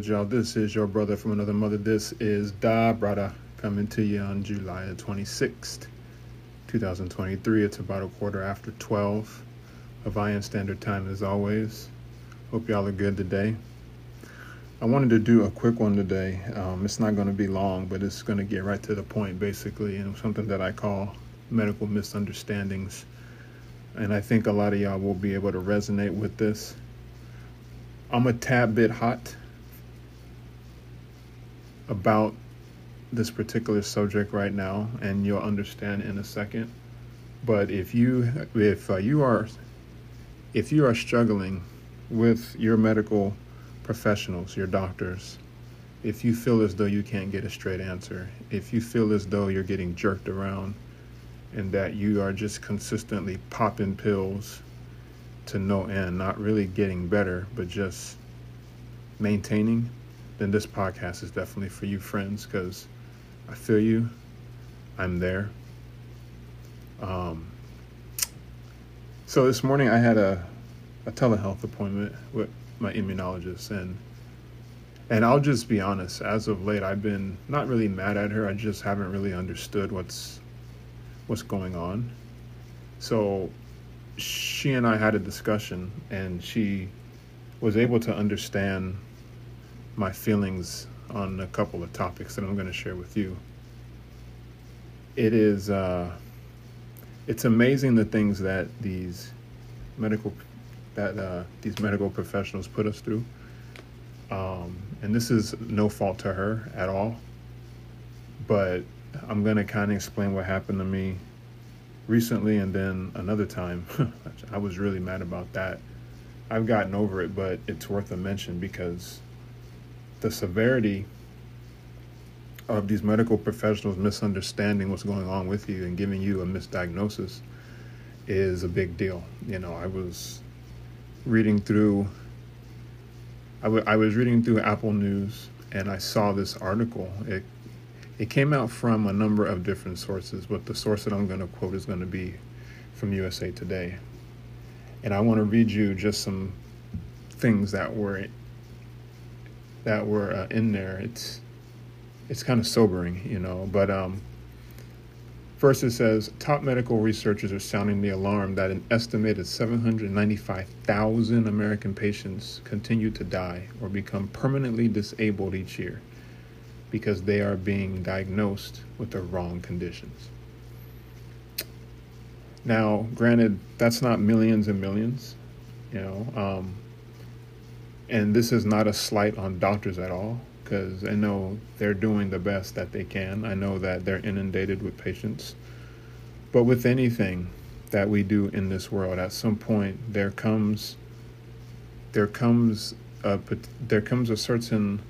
Good, y'all? This is your brother from another mother. This is Da Brada coming to you on July the 26th, 2023. It's about a quarter after 12 Hawaiian Standard Time as always. Hope y'all are good today. I wanted to do a quick one today. Um, it's not going to be long, but it's going to get right to the point, basically, and something that I call medical misunderstandings. And I think a lot of y'all will be able to resonate with this. I'm a tad bit hot about this particular subject right now, and you'll understand in a second. But if you if uh, you are if you are struggling with your medical professionals, your doctors, if you feel as though you can't get a straight answer, if you feel as though you're getting jerked around and that you are just consistently popping pills to no end, not really getting better, but just maintaining, then this podcast is definitely for you, friends, because I feel you. I'm there. Um, so this morning I had a, a telehealth appointment with my immunologist and and I'll just be honest, as of late I've been not really mad at her. I just haven't really understood what's what's going on. So she and I had a discussion and she was able to understand my feelings on a couple of topics that I'm going to share with you. It is uh, it's amazing the things that these medical that uh, these medical professionals put us through. Um, and this is no fault to her at all. But I'm going to kind of explain what happened to me recently and then another time. I was really mad about that. I've gotten over it, but it's worth a mention because the severity of these medical professionals misunderstanding what's going on with you and giving you a misdiagnosis is a big deal. You know, I was reading through I, w- I was reading through Apple News and I saw this article. It it came out from a number of different sources, but the source that I'm going to quote is going to be from USA Today. And I want to read you just some things that were that were uh, in there. It's it's kind of sobering, you know. But um, first, it says top medical researchers are sounding the alarm that an estimated 795,000 American patients continue to die or become permanently disabled each year because they are being diagnosed with the wrong conditions. Now, granted, that's not millions and millions, you know. Um, and this is not a slight on doctors at all, because I know they're doing the best that they can. I know that they're inundated with patients. But with anything that we do in this world, at some point there comes there comes a there comes a certain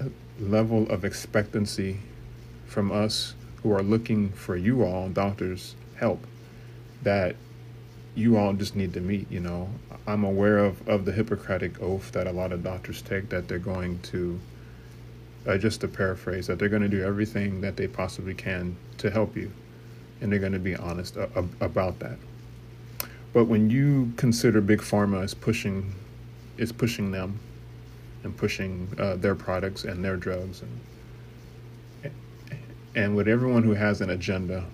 uh, level of expectancy from us who are looking for you all doctors help that you all just need to meet, you know. I'm aware of, of the Hippocratic oath that a lot of doctors take that they're going to, uh, just to paraphrase, that they're going to do everything that they possibly can to help you. And they're going to be honest a, a, about that. But when you consider Big Pharma as pushing, is pushing them and pushing uh, their products and their drugs and, and with everyone who has an agenda,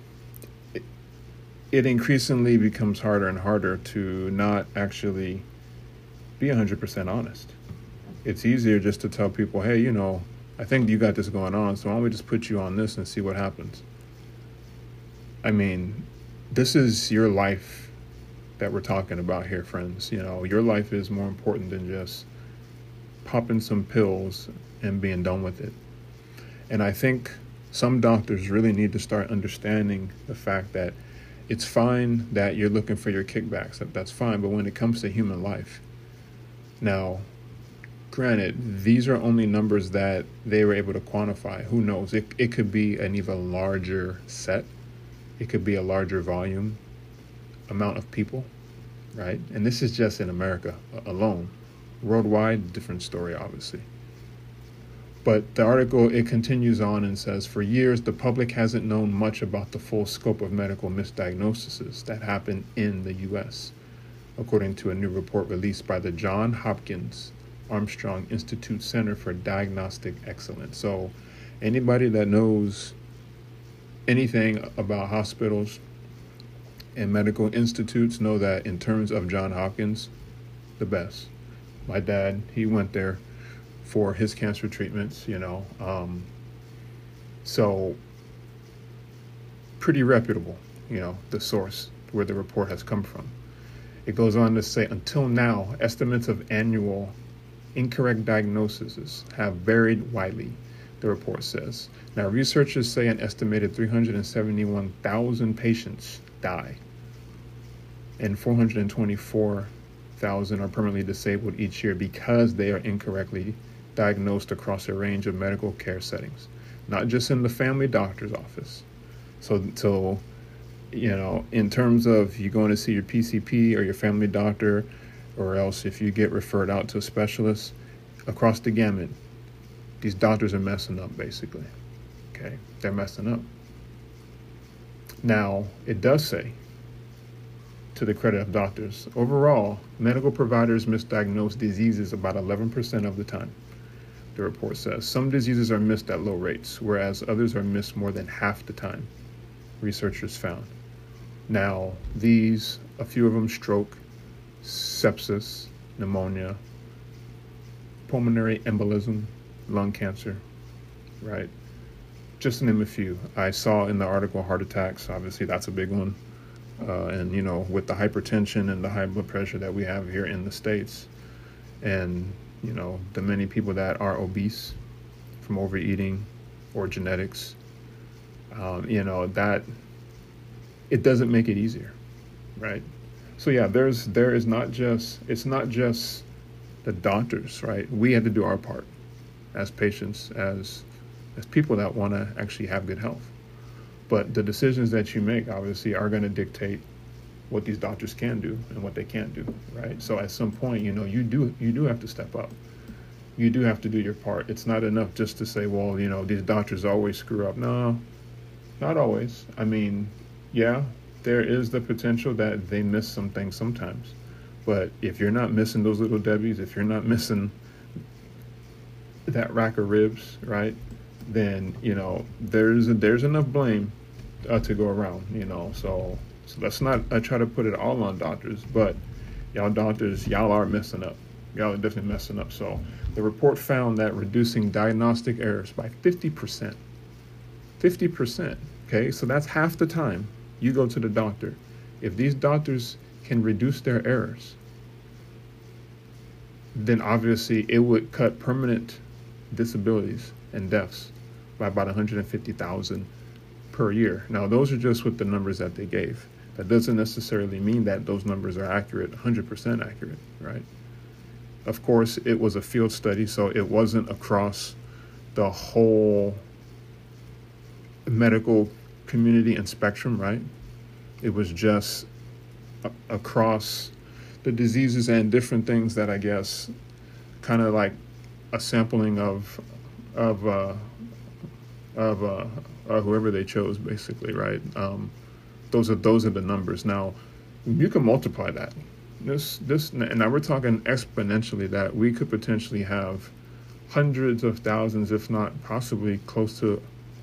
it increasingly becomes harder and harder to not actually be 100% honest. It's easier just to tell people, hey, you know, I think you got this going on, so why don't we just put you on this and see what happens? I mean, this is your life that we're talking about here, friends. You know, your life is more important than just popping some pills and being done with it. And I think some doctors really need to start understanding the fact that it's fine that you're looking for your kickbacks. That's fine. But when it comes to human life, now, granted, these are only numbers that they were able to quantify. Who knows? It, it could be an even larger set, it could be a larger volume amount of people, right? And this is just in America alone. Worldwide, different story, obviously. But the article it continues on and says for years the public hasn't known much about the full scope of medical misdiagnoses that happen in the US, according to a new report released by the John Hopkins Armstrong Institute Center for Diagnostic Excellence. So, anybody that knows anything about hospitals and medical institutes know that in terms of John Hopkins, the best. My dad, he went there for his cancer treatments, you know. Um, so, pretty reputable, you know, the source where the report has come from. It goes on to say until now, estimates of annual incorrect diagnoses have varied widely, the report says. Now, researchers say an estimated 371,000 patients die, and 424,000 are permanently disabled each year because they are incorrectly diagnosed across a range of medical care settings, not just in the family doctor's office. So, so you know, in terms of you going to see your PCP or your family doctor, or else if you get referred out to a specialist, across the gamut, these doctors are messing up basically. Okay, they're messing up. Now, it does say, to the credit of doctors, overall, medical providers misdiagnose diseases about 11% of the time. The report says some diseases are missed at low rates, whereas others are missed more than half the time, researchers found. Now, these, a few of them stroke, sepsis, pneumonia, pulmonary embolism, lung cancer, right? Just to name a few. I saw in the article heart attacks, obviously, that's a big one. Uh, and, you know, with the hypertension and the high blood pressure that we have here in the States, and, you know, the many people that are obese from overeating or genetics, um, you know, that it doesn't make it easier, right? So yeah, there's there is not just it's not just the doctors, right? We have to do our part as patients, as as people that want to actually have good health. But the decisions that you make obviously are going to dictate what these doctors can do and what they can't do, right? So at some point, you know, you do you do have to step up. You do have to do your part. It's not enough just to say, well, you know, these doctors always screw up. No, not always. I mean, yeah, there is the potential that they miss some things sometimes. But if you're not missing those little Debbies, if you're not missing that rack of ribs, right, then you know there's there's enough blame uh, to go around. You know, so so let's not uh, try to put it all on doctors, but y'all doctors, y'all are messing up. Y'all are definitely messing up. So the report found that reducing diagnostic errors by 50%. 50%. Okay, so that's half the time you go to the doctor. If these doctors can reduce their errors, then obviously it would cut permanent disabilities and deaths by about 150,000 per year. Now, those are just with the numbers that they gave. That doesn't necessarily mean that those numbers are accurate, 100% accurate, right? Of course, it was a field study, so it wasn't across the whole medical community and spectrum, right? It was just a- across the diseases and different things that I guess kind of like a sampling of of uh, of uh, uh, whoever they chose, basically, right? Um, those are those are the numbers. Now, you can multiply that. This this and now we're talking exponentially that we could potentially have hundreds of thousands, if not possibly close to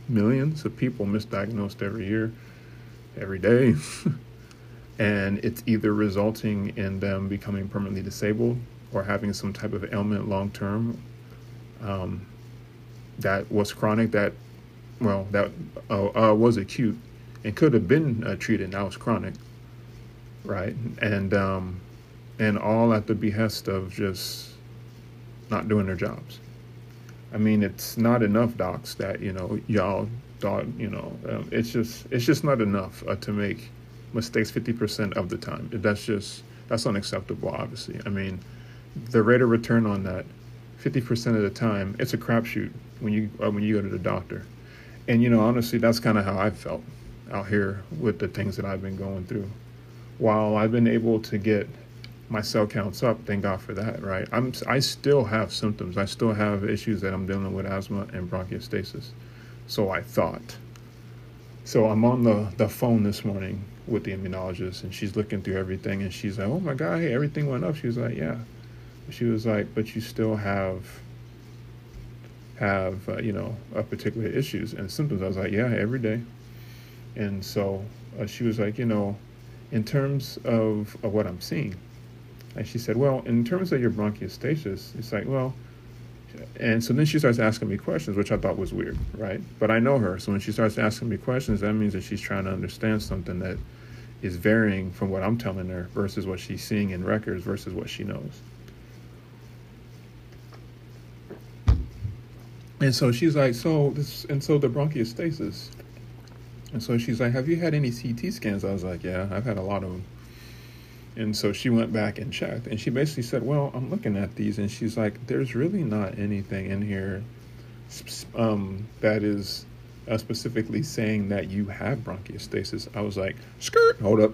millions of people misdiagnosed every year, every day. and it's either resulting in them becoming permanently disabled or having some type of ailment long term um, that was chronic, that, well, that uh, uh, was acute and could have been uh, treated, now it's chronic, right? And, um, and all at the behest of just not doing their jobs. I mean, it's not enough, docs, that you know y'all thought you know um, it's just it's just not enough uh, to make mistakes 50% of the time. That's just that's unacceptable. Obviously, I mean, the rate of return on that 50% of the time, it's a crapshoot when you uh, when you go to the doctor. And you know, honestly, that's kind of how I felt out here with the things that I've been going through. While I've been able to get my cell counts up. Thank God for that, right? I'm I still have symptoms. I still have issues that I'm dealing with asthma and bronchiectasis. So I thought. So I'm on the, the phone this morning with the immunologist and she's looking through everything and she's like, Oh my God, hey, everything went up. She was like, Yeah. She was like, but you still have have uh, you know particular issues and symptoms. I was like, yeah, every day. And so uh, she was like, you know, in terms of, of what I'm seeing, and she said, well, in terms of your bronchiostasis, it's like, well, and so then she starts asking me questions, which I thought was weird, right? But I know her, so when she starts asking me questions, that means that she's trying to understand something that is varying from what I'm telling her versus what she's seeing in records versus what she knows. And so she's like, so this, and so the bronchiostasis. And so she's like, have you had any CT scans? I was like, yeah, I've had a lot of them. And so she went back and checked, and she basically said, well, I'm looking at these, and she's like, there's really not anything in here um, that is uh, specifically saying that you have bronchiostasis. I was like, skirt, hold up,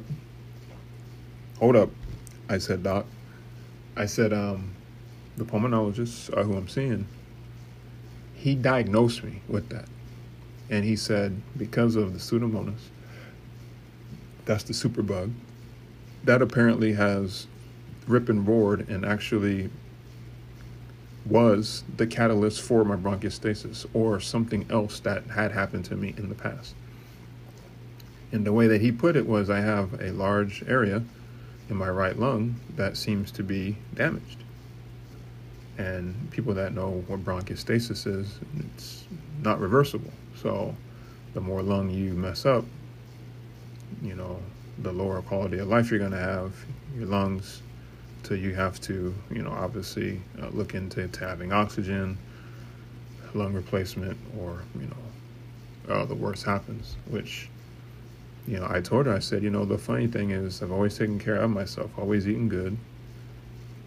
hold up. I said, doc. I said, um, the pulmonologist uh, who I'm seeing he diagnosed me with that. And he said, because of the Pseudomonas, that's the superbug, that apparently has rip and roared and actually was the catalyst for my bronchiostasis or something else that had happened to me in the past. And the way that he put it was I have a large area in my right lung that seems to be damaged. And people that know what bronchiostasis is, it's not reversible. So the more lung you mess up, you know, the lower quality of life you're going to have, your lungs, till you have to, you know, obviously uh, look into having oxygen, lung replacement, or, you know, uh, the worst happens, which, you know, I told her, I said, you know, the funny thing is I've always taken care of myself, always eaten good,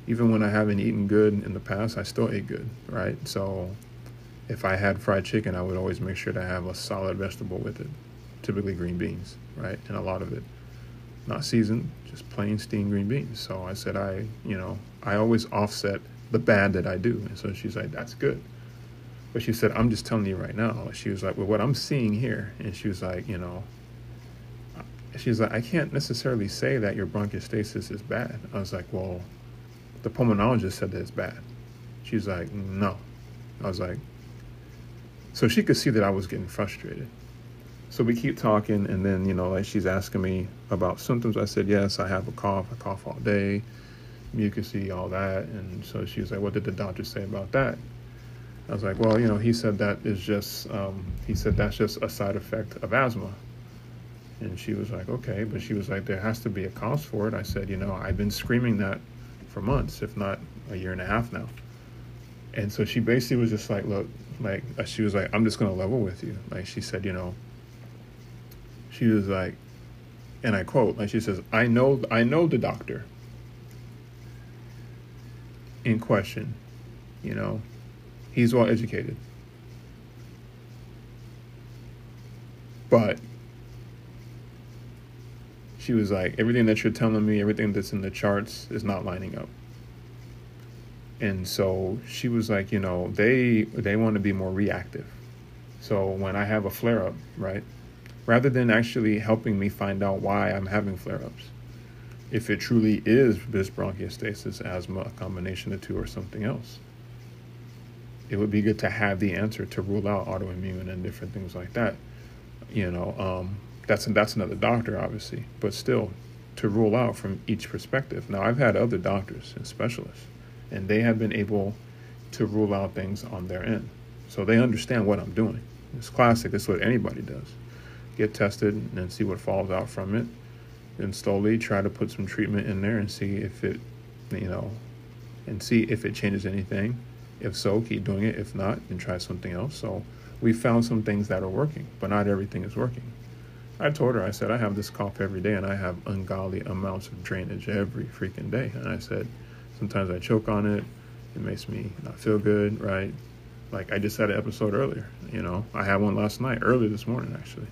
even when I haven't eaten good in the past, I still ate good, right? So if I had fried chicken, I would always make sure to have a solid vegetable with it, typically green beans, right? And a lot of it, not seasoned, just plain steamed green beans. So I said, I, you know, I always offset the bad that I do. And so she's like, that's good. But she said, I'm just telling you right now. She was like, well, what I'm seeing here, and she was like, you know, she's like, I can't necessarily say that your bronchiostasis is bad. I was like, well, the pulmonologist said that it's bad. She's like, no. I was like, so she could see that I was getting frustrated. So we keep talking, and then, you know, like she's asking me about symptoms. I said, yes, I have a cough. I cough all day, mucusy, all that. And so she was like, what did the doctor say about that? I was like, well, you know, he said that is just, um, he said that's just a side effect of asthma. And she was like, okay, but she was like, there has to be a cause for it. I said, you know, I've been screaming that for months, if not a year and a half now. And so she basically was just like, look, like, uh, she was like, I'm just to level with you. Like, she said, you know, she was like, and I quote, like, she says, I know, I know the doctor in question, you know, he's well educated. But she was like, everything that you're telling me, everything that's in the charts is not lining up. And so she was like, you know, they they want to be more reactive. So when I have a flare up, right, rather than actually helping me find out why I'm having flare ups, if it truly is this bronchiostasis, asthma, a combination of two, or something else, it would be good to have the answer to rule out autoimmune and different things like that. You know, um, that's that's another doctor, obviously, but still to rule out from each perspective. Now, I've had other doctors and specialists, and they have been able to rule out things on their end, so they understand what I'm doing. It's classic. It's what anybody does: get tested and then see what falls out from it, and slowly try to put some treatment in there and see if it, you know, and see if it changes anything. If so, keep doing it. If not, then try something else. So we found some things that are working, but not everything is working. I told her, I said, I have this cough every day and I have ungodly amounts of drainage every freaking day. And I said, sometimes I choke on it. It makes me not feel good, right? Like I just had an episode earlier, you know, I had one last night, early this morning actually,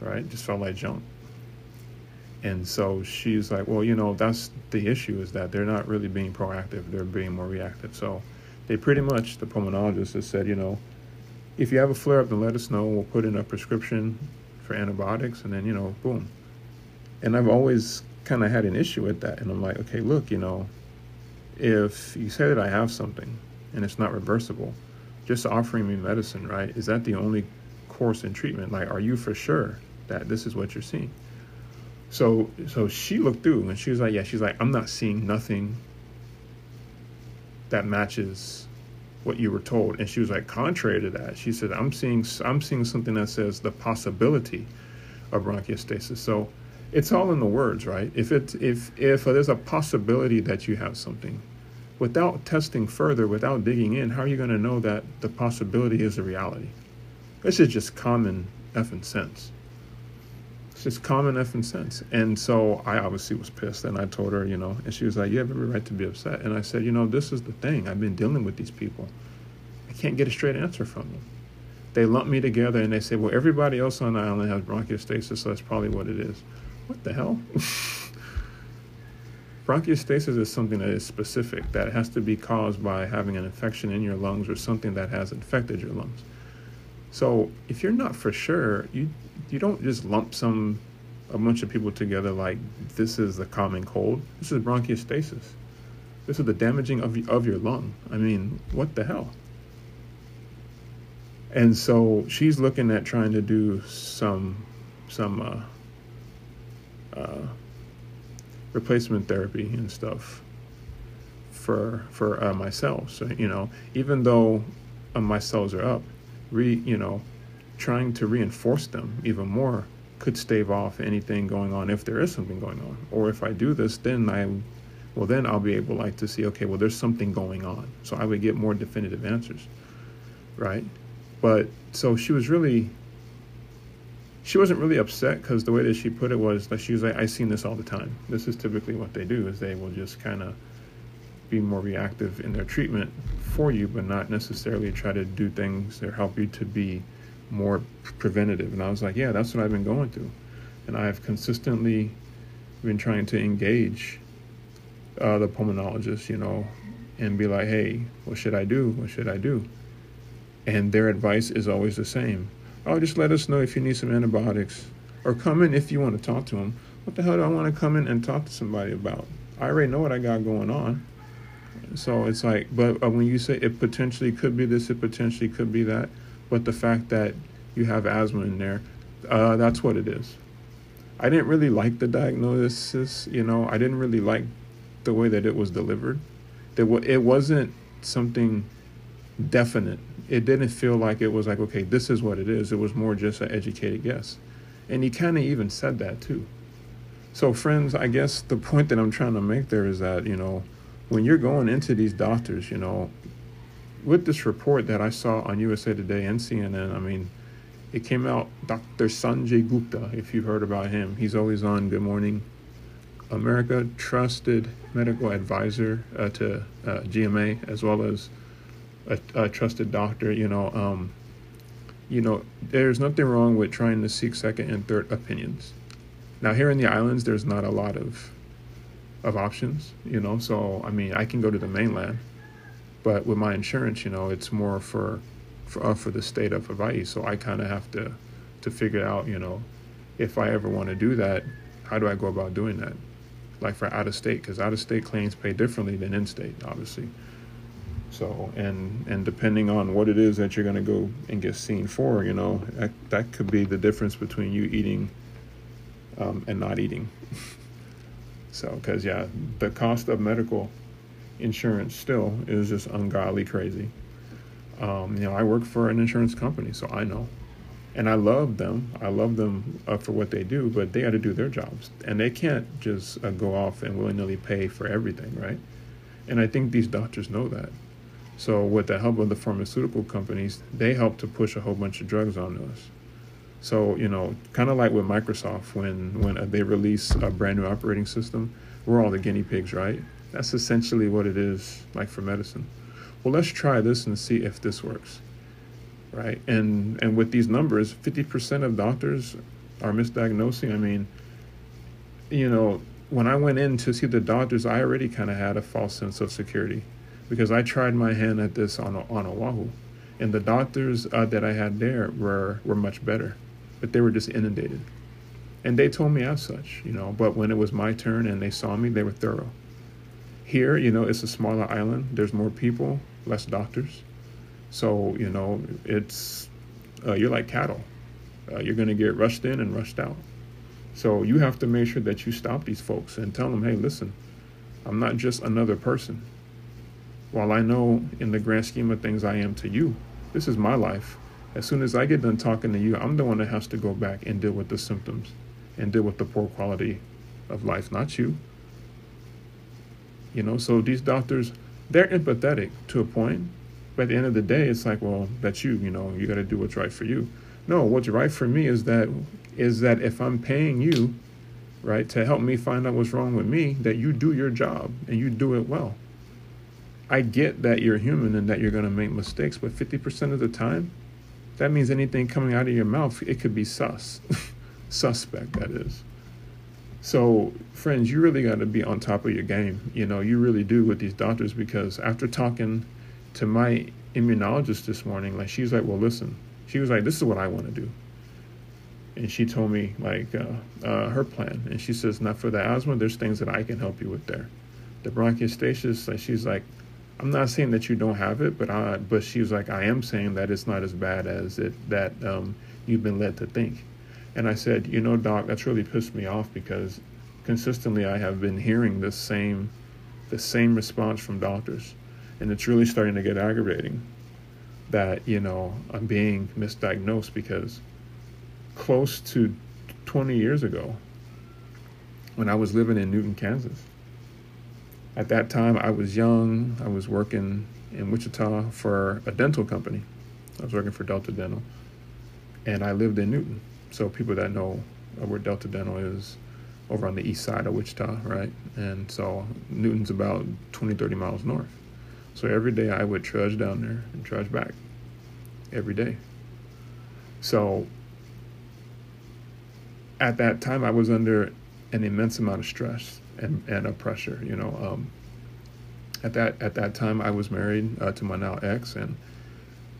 right? Just felt like junk. And so she's like, well, you know, that's the issue is that they're not really being proactive, they're being more reactive. So they pretty much, the pulmonologist has said, you know, if you have a flare up, then let us know. We'll put in a prescription for antibiotics, and then you know, boom. And I've always kind of had an issue with that, and I'm like, okay, look, you know, if you say that I have something and it's not reversible, just offering me medicine, right? Is that the only course in treatment? Like, are you for sure that this is what you're seeing? So, so she looked through and she was like, yeah, she's like, I'm not seeing nothing that matches what you were told. And she was like, contrary to that, she said, I'm seeing, I'm seeing something that says the possibility of bronchiostasis. So it's all in the words, right? If it, if, if there's a possibility that you have something, without testing further, without digging in, how are you going to know that the possibility is a reality? This is just common effing sense. It's just common effing sense. And so I obviously was pissed and I told her, you know, and she was like, You have every right to be upset. And I said, You know, this is the thing. I've been dealing with these people. I can't get a straight answer from them. They lump me together and they say, Well, everybody else on the island has bronchiostasis, so that's probably what it is. What the hell? Bronchiostasis is something that is specific, that has to be caused by having an infection in your lungs or something that has infected your lungs. So if you're not for sure, you you don't just lump some a bunch of people together like this is the common cold. This is bronchiostasis. This is the damaging of of your lung. I mean, what the hell? And so she's looking at trying to do some some uh, uh, replacement therapy and stuff for for uh. So you know, even though uh, my cells are up, re you know, trying to reinforce them even more could stave off anything going on if there is something going on. Or if I do this, then I well then I'll be able like to see okay, well there's something going on. So I would get more definitive answers. Right? But so she was really she wasn't really upset because the way that she put it was that she was like, I've seen this all the time. This is typically what they do is they will just kind of be more reactive in their treatment for you, but not necessarily try to do things that help you to be more preventative. And I was like, yeah, that's what I've been going through. And I have consistently been trying to engage uh, the pulmonologist, you know, and be like, hey, what should I do? What should I do? And their advice is always the same oh, just let us know if you need some antibiotics. Or come in if you want to talk to them. What the hell do I want to come in and talk to somebody about? I already know what I got going on. So it's like, but uh, when you say it potentially could be this, it potentially could be that, but the fact that you have asthma in there, uh, that's what it is. I didn't really like the diagnosis, you know, I didn't really like the way that it was delivered. It wasn't something definite it didn't feel like it was like, okay, this is what it is. It was more just an educated guess. And he kind of even said that too. So, friends, I guess the point that I'm trying to make there is that, you know, when you're going into these doctors, you know, with this report that I saw on USA Today and CNN, I mean, it came out Dr. Sanjay Gupta, if you've heard about him. He's always on Good Morning America, trusted medical advisor uh, to uh, GMA, as well as a, a trusted doctor, you know, um, you know, there's nothing wrong with trying to seek second and third opinions. Now, here in the islands, there's not a lot of of options, you know. So, I mean, I can go to the mainland, but with my insurance, you know, it's more for for, uh, for the state of Hawaii. So I kind of have to to figure out, you know, if I ever want to do that, how do I go about doing that? Like for out of state, because out of state claims pay differently than in state, obviously. So, and and depending on what it is that you're going to go and get seen for, you know, that, that could be the difference between you eating um, and not eating. so, because yeah, the cost of medical insurance still is just ungodly crazy. Um, you know, I work for an insurance company, so I know, and I love them. I love them uh, for what they do, but they got to do their jobs, and they can't just uh, go off and willy nilly pay for everything, right? And I think these doctors know that. So, with the help of the pharmaceutical companies, they help to push a whole bunch of drugs onto us. So, you know, kind of like with Microsoft, when when they release a brand new operating system, we're all the guinea pigs, right? That's essentially what it is like for medicine. Well, let's try this and see if this works, right? And and with these numbers, 50% of doctors are misdiagnosing. I mean, you know, when I went in to see the doctors, I already kind of had a false sense of security because I tried my hand at this on on Oahu, and the doctors uh, that I had there were were much better, but they were just inundated, and they told me as such, you know. But when it was my turn and they saw me, they were thorough, here, you know, it's a smaller island. There's more people, less doctors. So, you know, it's, uh, you're like cattle. Uh, you're going to get rushed in and rushed out. So you have to make sure that you stop these folks and tell them, hey, listen, I'm not just another person. While I know in the grand scheme of things I am to you, this is my life. As soon as I get done talking to you, I'm the one that has to go back and deal with the symptoms and deal with the poor quality of life, not you. You know, so these doctors, they're empathetic to a point, but at the end of the day, it's like, well, that's you. You know, you got to do what's right for you. No, what's right for me is that is that if I'm paying you, right, to help me find out what's wrong with me, that you do your job and you do it well. I get that you're human and that you're going to make mistakes, but 50% of the time, that means anything coming out of your mouth, it could be sus, suspect, that is. So, friends, you really got to be on top of your game. You know, you really do with these doctors because after talking to my immunologist this morning, like she's like, well, listen, she was like, this is what I want to do. And she told me like uh, uh, her plan, and she says, not for the asthma, there's things that I can help you with there. The bronchiectasis, like she's like, I'm not saying that you don't have it, but I, but she was like, I am saying that it's not as bad as it that um, you've been led to think. And I said, you know, doc, that's really pissed me off because consistently I have been hearing the same, the same response from doctors, and it's really starting to get aggravating. That you know I'm being misdiagnosed because close to 20 years ago, when I was living in Newton, Kansas, at that time, I was young. I was working in Wichita for a dental company. I was working for Delta Dental, and I lived in Newton. So people that know where Delta Dental is, over on the east side of Wichita, right? And so Newton's about 20, 30 miles north. So every day I would trudge down there and trudge back every day. So at that time, I was under an immense amount of stress and, and a pressure. You know, um, at that at that time I was married uh, to my now ex, and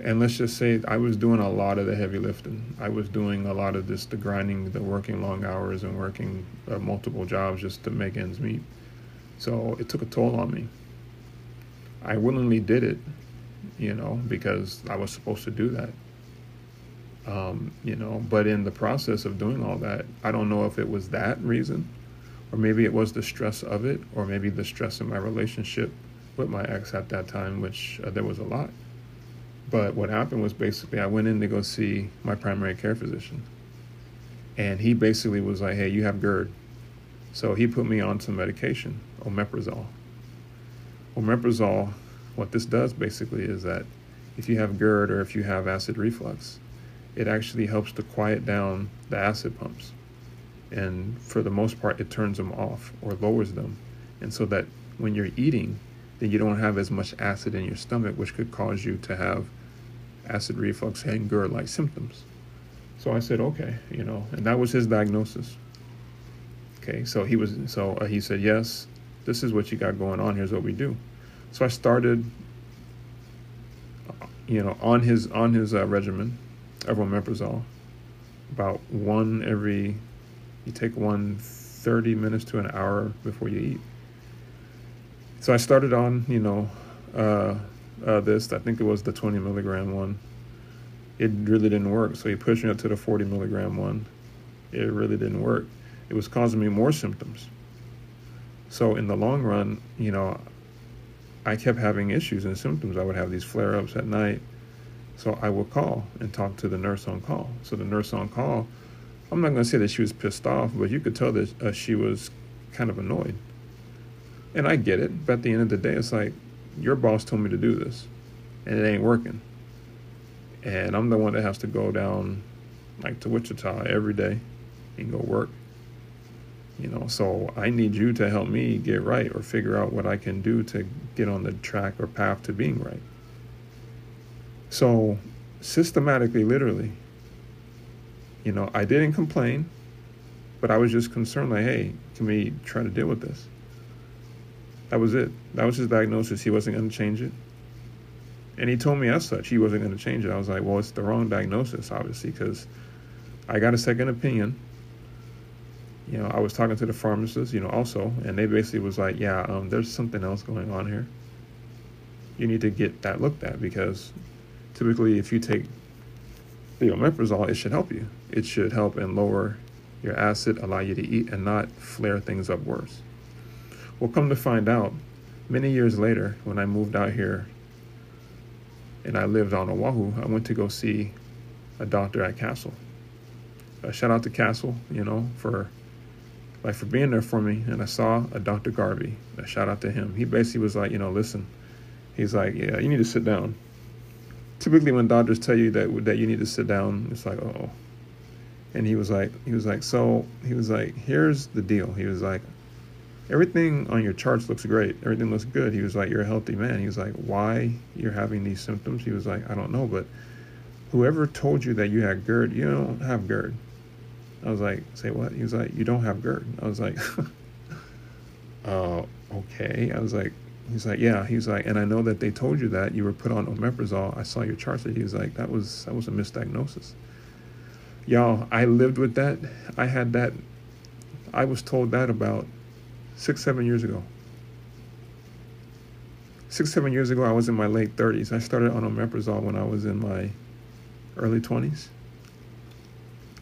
and let's just say I was doing a lot of the heavy lifting. I was doing a lot of this, the grinding, the working long hours, and working uh, multiple jobs just to make ends meet. So it took a toll on me. I willingly did it, you know, because I was supposed to do that. Um, you know, but in the process of doing all that, I don't know if it was that reason or maybe it was the stress of it, or maybe the stress in my relationship with my ex at that time, which uh, there was a lot. But what happened was basically I went in to go see my primary care physician. And he basically was like, hey, you have GERD. So he put me on some medication, omeprazole. Omeprazole, what this does basically is that if you have GERD or if you have acid reflux, it actually helps to quiet down the acid pumps and for the most part it turns them off or lowers them. And so that when you're eating then you don't have as much acid in your stomach which could cause you to have acid reflux and GERD like symptoms. So i said okay you know and that was his diagnosis. Okay so he was so uh, he said yes this is what you got going on. Here's what we do. So i started you know on his on his uh, regimen of about one every you take one 30 minutes to an hour before you eat. So I started on, you know, uh, uh, this. I think it was the 20 milligram one. It really didn't work. So he pushed me up to the 40 milligram one. It really didn't work. It was causing me more symptoms. So in the long run, you know, I kept having issues and symptoms. I would have these flare ups at night. So I would call and talk to the nurse on call. So the nurse on call I'm not going to say that she was pissed off, but you could tell that uh, she was kind of annoyed. And I get it, but at the end of the day, it's like, your boss told me to do this, and it ain't working. And I'm the one that has to go down, like, to Wichita every day and go work. You know, so I need you to help me get right or figure out what I can do to get on the track or path to being right. So, systematically, literally, you know, I didn't complain, but I was just concerned, like, hey, can we try to deal with this? That was it. That was his diagnosis. He wasn't going to change it. And he told me as such, he wasn't going to change it. I was like, well, it's the wrong diagnosis, obviously, because I got a second opinion. you know, I was talking to the pharmacist, you know, also, and they basically was like, yeah, um, there's something else going on here. You need to get that looked at because typically, if you take the omeprazole, it should help you. It should help and lower your acid, allow you to eat, and not flare things up worse. Well, come to find out, many years later, when I moved out here and I lived on Oahu, I went to go see a doctor at Castle. Shout out to Castle, you know, for like for being there for me. And I saw a Dr. Garvey. A shout out to him. He basically was like, you know, listen. He's like, yeah, you need to sit down. Typically, when doctors tell you that that you need to sit down, it's like, oh. And he was like, he was like, so he was like, here's the deal. He was like, everything on your charts looks great. Everything looks good. He was like, you're a healthy man. He was like, why you're having these symptoms? He was like, I don't know, but whoever told you that you had GERD, you don't have GERD. I was like, say what? He was like, you don't have GERD. I was like, uh, okay. I was like, he's like, yeah. He was like, and I know that they told you that you were put on omeprazole. I saw your charts. He was like, that was that was a misdiagnosis. Y'all, I lived with that. I had that. I was told that about six, seven years ago. Six, seven years ago, I was in my late 30s. I started on omeprazole when I was in my early 20s.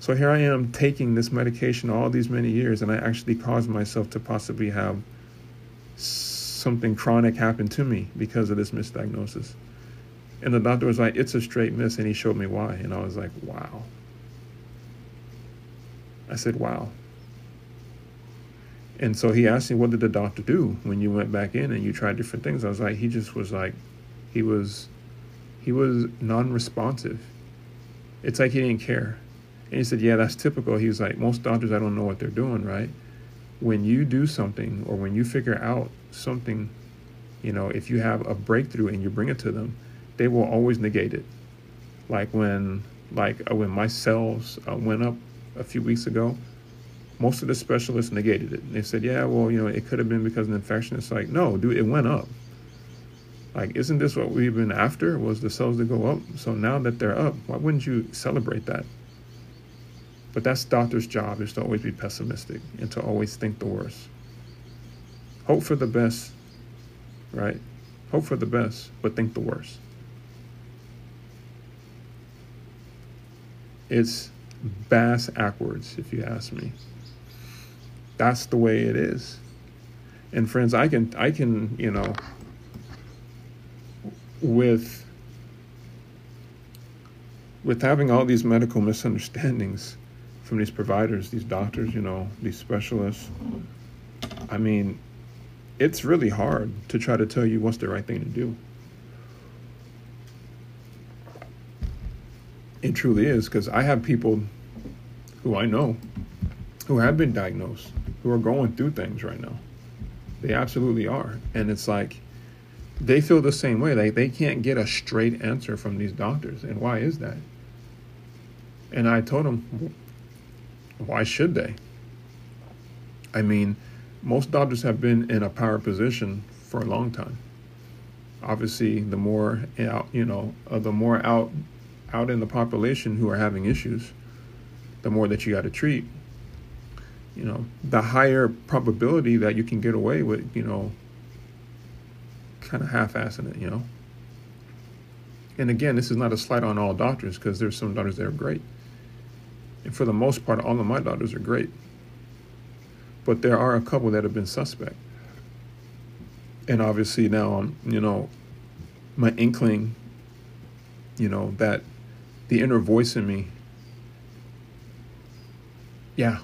So here I am taking this medication all these many years, and I actually caused myself to possibly have something chronic happen to me because of this misdiagnosis. And the doctor was like, It's a straight miss, and he showed me why. And I was like, Wow. I said, Wow. And so he asked me, What did the doctor do when you went back in and you tried different things? I was like, He just was like, he was, he was non responsive. It's like he didn't care. And he said, Yeah, that's typical. He was like, Most doctors, I don't know what they're doing, right? When you do something or when you figure out something, you know, if you have a breakthrough and you bring it to them, they will always negate it. Like when, like uh, when my cells uh, went up a few weeks ago, most of the specialists negated it. They said, "Yeah, well, you know, it could have been because of an infection." It's like, no, dude, it went up. Like, isn't this what we've been after? Was the cells to go up? So now that they're up, why wouldn't you celebrate that? But that's doctor's job is to always be pessimistic and to always think the worst. Hope for the best, right? Hope for the best, but think the worst. It's bass backwards, if you ask me. That's the way it is. And friends, I can I can, you know, with with having all these medical misunderstandings, from these providers, these doctors, you know, these specialists. I mean, it's really hard to try to tell you what's the right thing to do. It truly is because I have people who I know who have been diagnosed who are going through things right now. They absolutely are. And it's like they feel the same way. Like they can't get a straight answer from these doctors. And why is that? And I told them, why should they? I mean, most doctors have been in a power position for a long time. Obviously, the more out, you know, uh, the more out out in the population who are having issues, the more that you got to treat. You know, the higher probability that you can get away with, you know, kind of half-assing it, you know. And again, this is not a slight on all doctors because there's some doctors that are great. And for the most part, all of my daughters are great. But there are a couple that have been suspect. And obviously now I'm, you know, my inkling, you know, that the inner voice in me, yeah,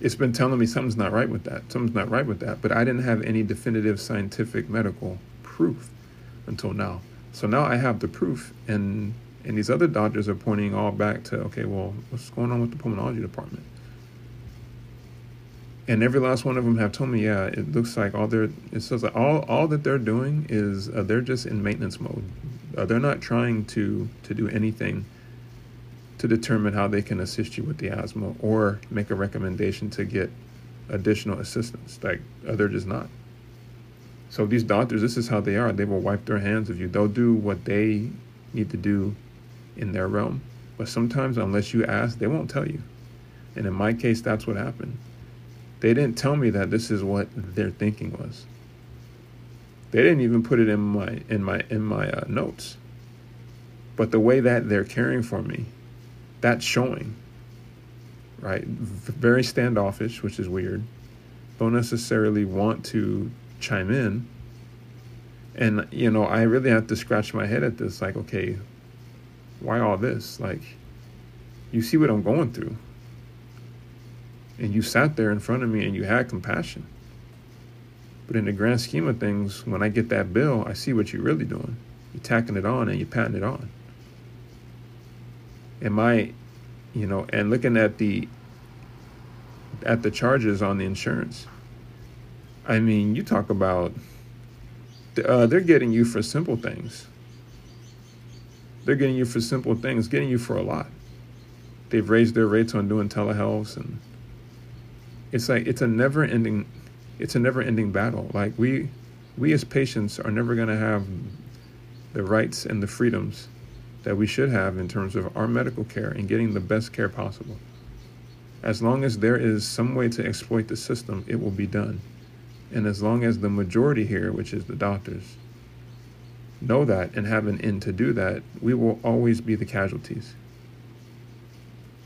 it's been telling me something's not right with that. Something's not right with that. But I didn't have any definitive scientific medical proof until now. So now I have the proof, and and these other doctors are pointing all back to, okay, well, what's going on with the pulmonology department? And every last one of them have told me, yeah, it looks like all they're, it says all, all that they're doing is uh, they're just in maintenance mode. Uh, they're not trying to, to do anything to determine how they can assist you with the asthma or make a recommendation to get additional assistance. Like, other they're not. So these doctors, this is how they are. They will wipe their hands of you. They'll do what they need to do in their realm. But sometimes, unless you ask, they won't tell you. And in my case, that's what happened. They didn't tell me that this is what their thinking was. They didn't even put it in my in my in my uh, notes. But the way that they're caring for me, that's showing. Right? Very standoffish, which is weird. Don't necessarily want to chime in. And you know, I really have to scratch my head at this like, okay, why all this? Like you see what I'm going through. And you sat there in front of me and you had compassion. But in the grand scheme of things, when I get that bill, I see what you're really doing. You're tacking it on and you're patting it on. Am I, you know, and looking at the at the charges on the insurance. I mean, you talk about uh, they're getting you for simple things. They're getting you for simple things, getting you for a lot. They've raised their rates on doing telehealth, and it's like it's a never-ending, it's a never-ending battle. Like we, we as patients are never going to have the rights and the freedoms that we should have in terms of our medical care and getting the best care possible. As long as there is some way to exploit the system, it will be done. And as long as the majority here, which is the doctors, know that and have an end to do that, we will always be the casualties.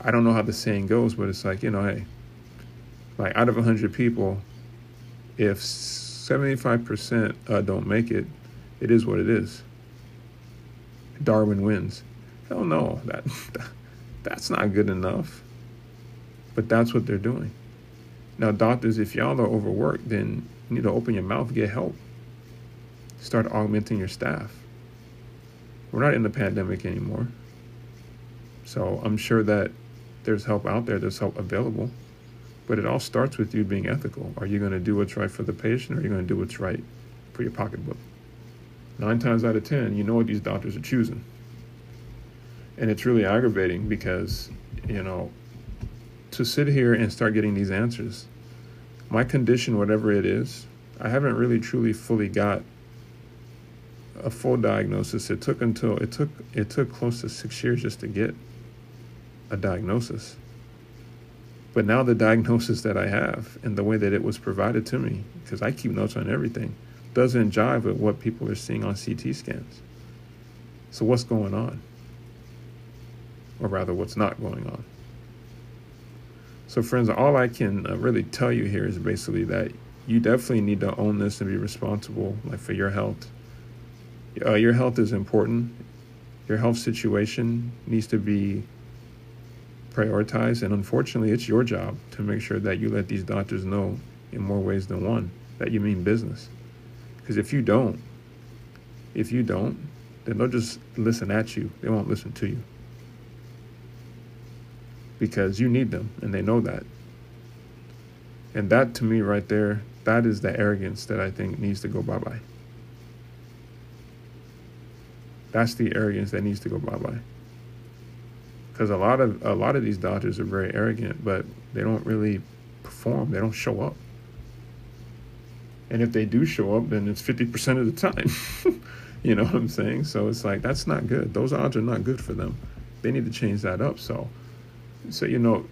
I don't know how the saying goes, but it's like, you know, hey, like out of 100 people, if 75% uh, don't make it, it is what it is. Darwin wins. Hell no, that, that's not good enough. But that's what they're doing. Now, doctors, if y'all are overworked, then you need to open your mouth, get help start augmenting your staff. We're not in the pandemic anymore. So I'm sure that there's help out there, there's help available. But it all starts with you being ethical. Are you going to do what's right for the patient or are you going to do what's right for your pocketbook? Nine times out of ten, you know what these doctors are choosing. And it's really aggravating because, you know, to sit here and start getting these answers, my condition, whatever it is, I haven't really truly fully got a full diagnosis. It took until it took it took close to six years just to get a diagnosis. But now the diagnosis that I have and the way that it was provided to me, because I keep notes on everything, doesn't jive with what people are seeing on CT scans. So what's going on? Or rather, what's not going on? So, friends, all I can uh, really tell you here is basically that you definitely need to own this and be responsible, like for your health uh, your health is important. Your health situation needs to be prioritized, and unfortunately, it's your job to make sure that you let these doctors know in more ways than one that you mean business. Because if you don't, if you don't, then they'll just listen at you. They won't listen to you. Because you need them, and they know that. And that, to me, right there, that is the arrogance that I think needs to go bye bye. That's the arrogance that needs to go bye bye. Because a lot of a lot of these doctors are very arrogant, but they don't really perform. They don't show up. And if they do show up, then it's fifty percent of the time. you know what I'm saying? So it's like that's not good. Those odds are not good for them. They need to change that up. So, so you know,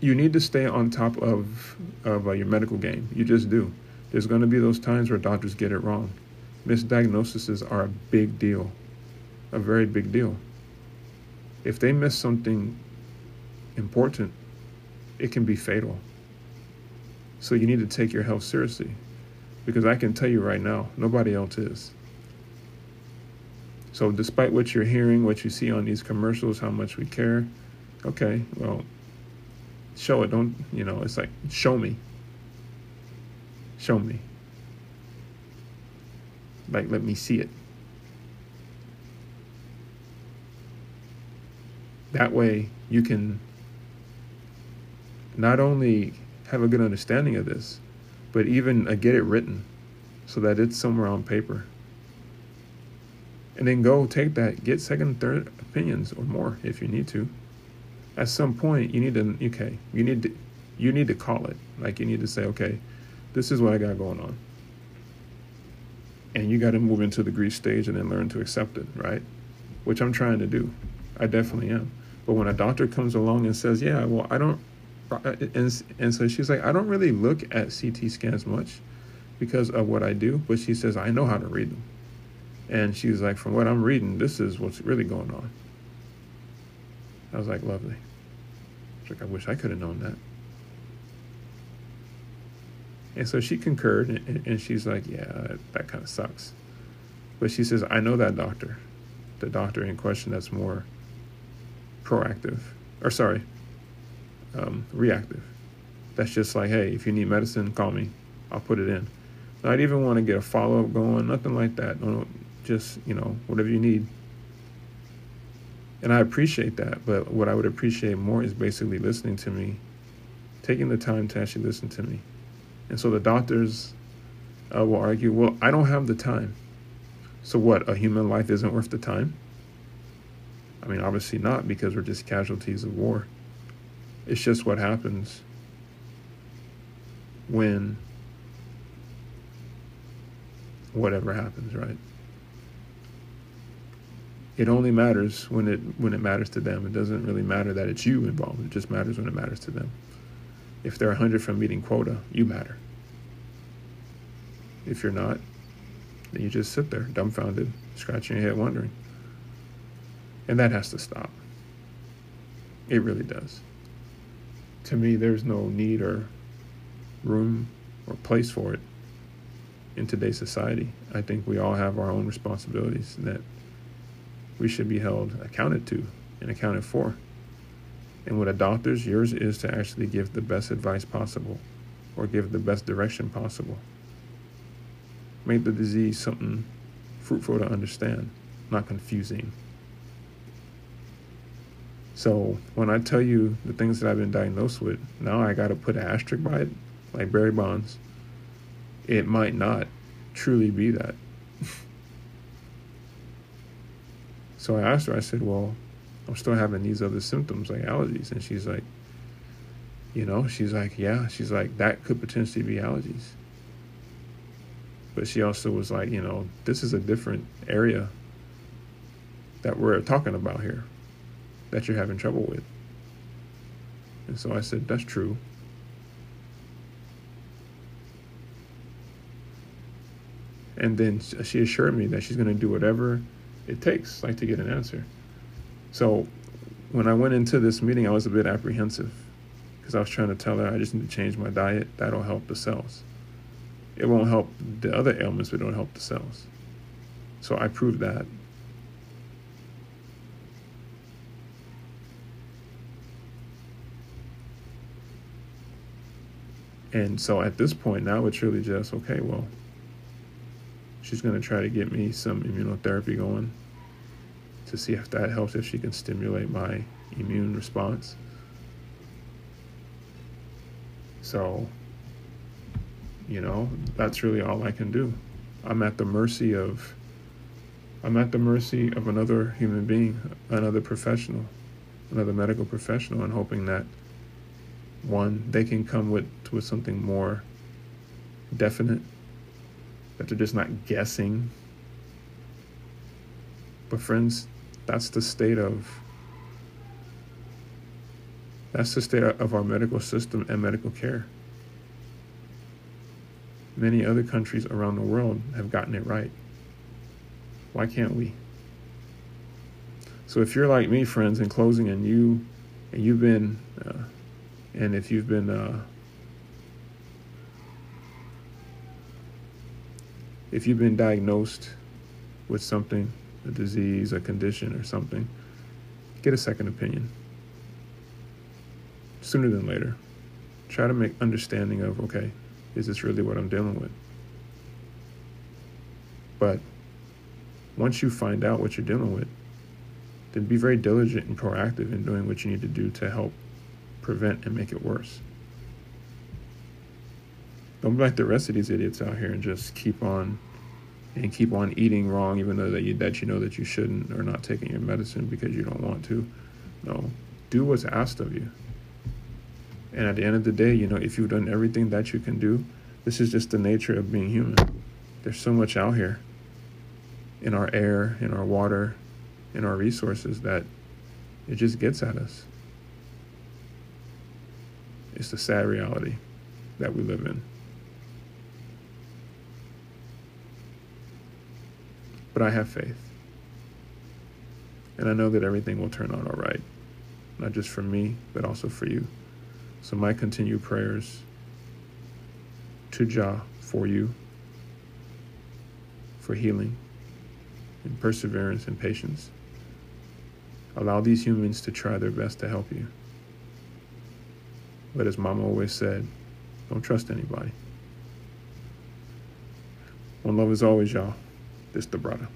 you need to stay on top of of uh, your medical game. You just do. There's going to be those times where doctors get it wrong misdiagnoses are a big deal, a very big deal. If they miss something important, it can be fatal. So you need to take your health seriously because I can tell you right now, nobody else is. So, despite what you're hearing, what you see on these commercials, how much we care, okay, well, show it. Don't, you know, it's like, show me. Show me. Like, let me see it. That way, you can not only have a good understanding of this, but even uh, get it written so that it's somewhere on paper. And then go take that, get second, third opinions or more if you need to. At some point, you need to, okay, you need to, you need to call it. Like you need to say, okay, this is what I got going on and you got to move into the grief stage and then learn to accept it, right? Which I'm trying to do. I definitely am. But when a doctor comes along and says, "Yeah, well, I don't," Uh, and and so she's like, "I don't really look at CT scans much because of what I do," but she says, "I know how to read them," and she's like, "From what I'm reading, this is what's really going on." I was like, "Lovely." She's like, "I wish I could have known that." And so she concurred, and, and she's like, "Yeah, that kind of sucks." But she says, "I know that doctor, the doctor in question that's more." proactive, or sorry, um, reactive. That's just like, hey, if you need medicine, call me. I'll put it in. I would even want to get a follow up going, nothing like that. No, just you know, whatever you need. And I appreciate that, but what I would appreciate more is basically listening to me, taking the time to actually listen to me. And so the doctors uh, will argue, well, I don't have the time. So what? A human life isn't worth the time? I mean, obviously not because we're just casualties of war. It's just what happens when whatever happens, right? It only matters when it when it matters to them. It doesn't really matter that it's you involved. It just matters when it matters to them. If they're 100 from meeting quota, you matter. If you're not, then you just sit there dumbfounded, scratching your head wondering. And that has to stop. It really does. To me, there's no need or room or place for it in today's society. I think we all have our own responsibilities that we should be held accounted to and accounted for. And with a doctor's, yours is to actually give the best advice possible or give the best direction possible. Make the disease something fruitful to understand, not confusing. So when I tell you the things that I've been diagnosed with, now I got to put an asterisk by it, like Barry Bonds. It might not truly be that. so I asked her, I said, Well, I'm still having these other symptoms like allergies. And she's like, You know, she's like, Yeah. She's like, That could potentially be allergies. But she also was like, You know, this is a different area that we're talking about here that you're having trouble with. And so I said, That's true. And then she assured me that she's going to do whatever it takes, like to get an answer. So when I went into this meeting, I was a bit apprehensive because I was trying to tell her I just need to change my diet. That'll help the cells. It won't help the other ailments, but it'll help the cells. So I proved that And so at this point now it's really just okay, well, she's going to try to get me some immunotherapy going to see if that helps, if she can stimulate my immune response. So, you know, that's really all I can do. I'm at the mercy of I'm at the mercy of another human being, another professional, another medical professional, and hoping that one, they can come with, with something more definite, that they're just not guessing. But friends, that's the state of that's the state of our medical system and medical care. Many other countries around the world have gotten it right. Why can't we? So if you're like me, friends, in closing, and you and you've been uh, and if you've been uh, if you've been diagnosed with something, a disease, a condition, or something, get a second opinion sooner than later. Try to make understanding of okay, is this really what I'm dealing with? But once you find out what you're dealing with, then be very diligent and proactive in doing what you need to do to help prevent and make it worse. Don't be like the rest of these idiots out here and just keep on and keep on eating wrong, even though that you that you know that you shouldn't, or not taking your medicine because you don't want to. No, do what's asked of you. And at the end of the day, you know, if you've done everything that you can do, this is just the nature of being human. There's so much out here in our air, in our water, in our resources that It just gets at us. It's the sad reality that we live in. But I have faith. And I know that everything will turn out all right, not just for me, but also for you. So, my continued prayers to Jah for you, for healing and perseverance and patience. Allow these humans to try their best to help you. But as Mama always said, don't trust anybody. One love is always, y'all. This the brother.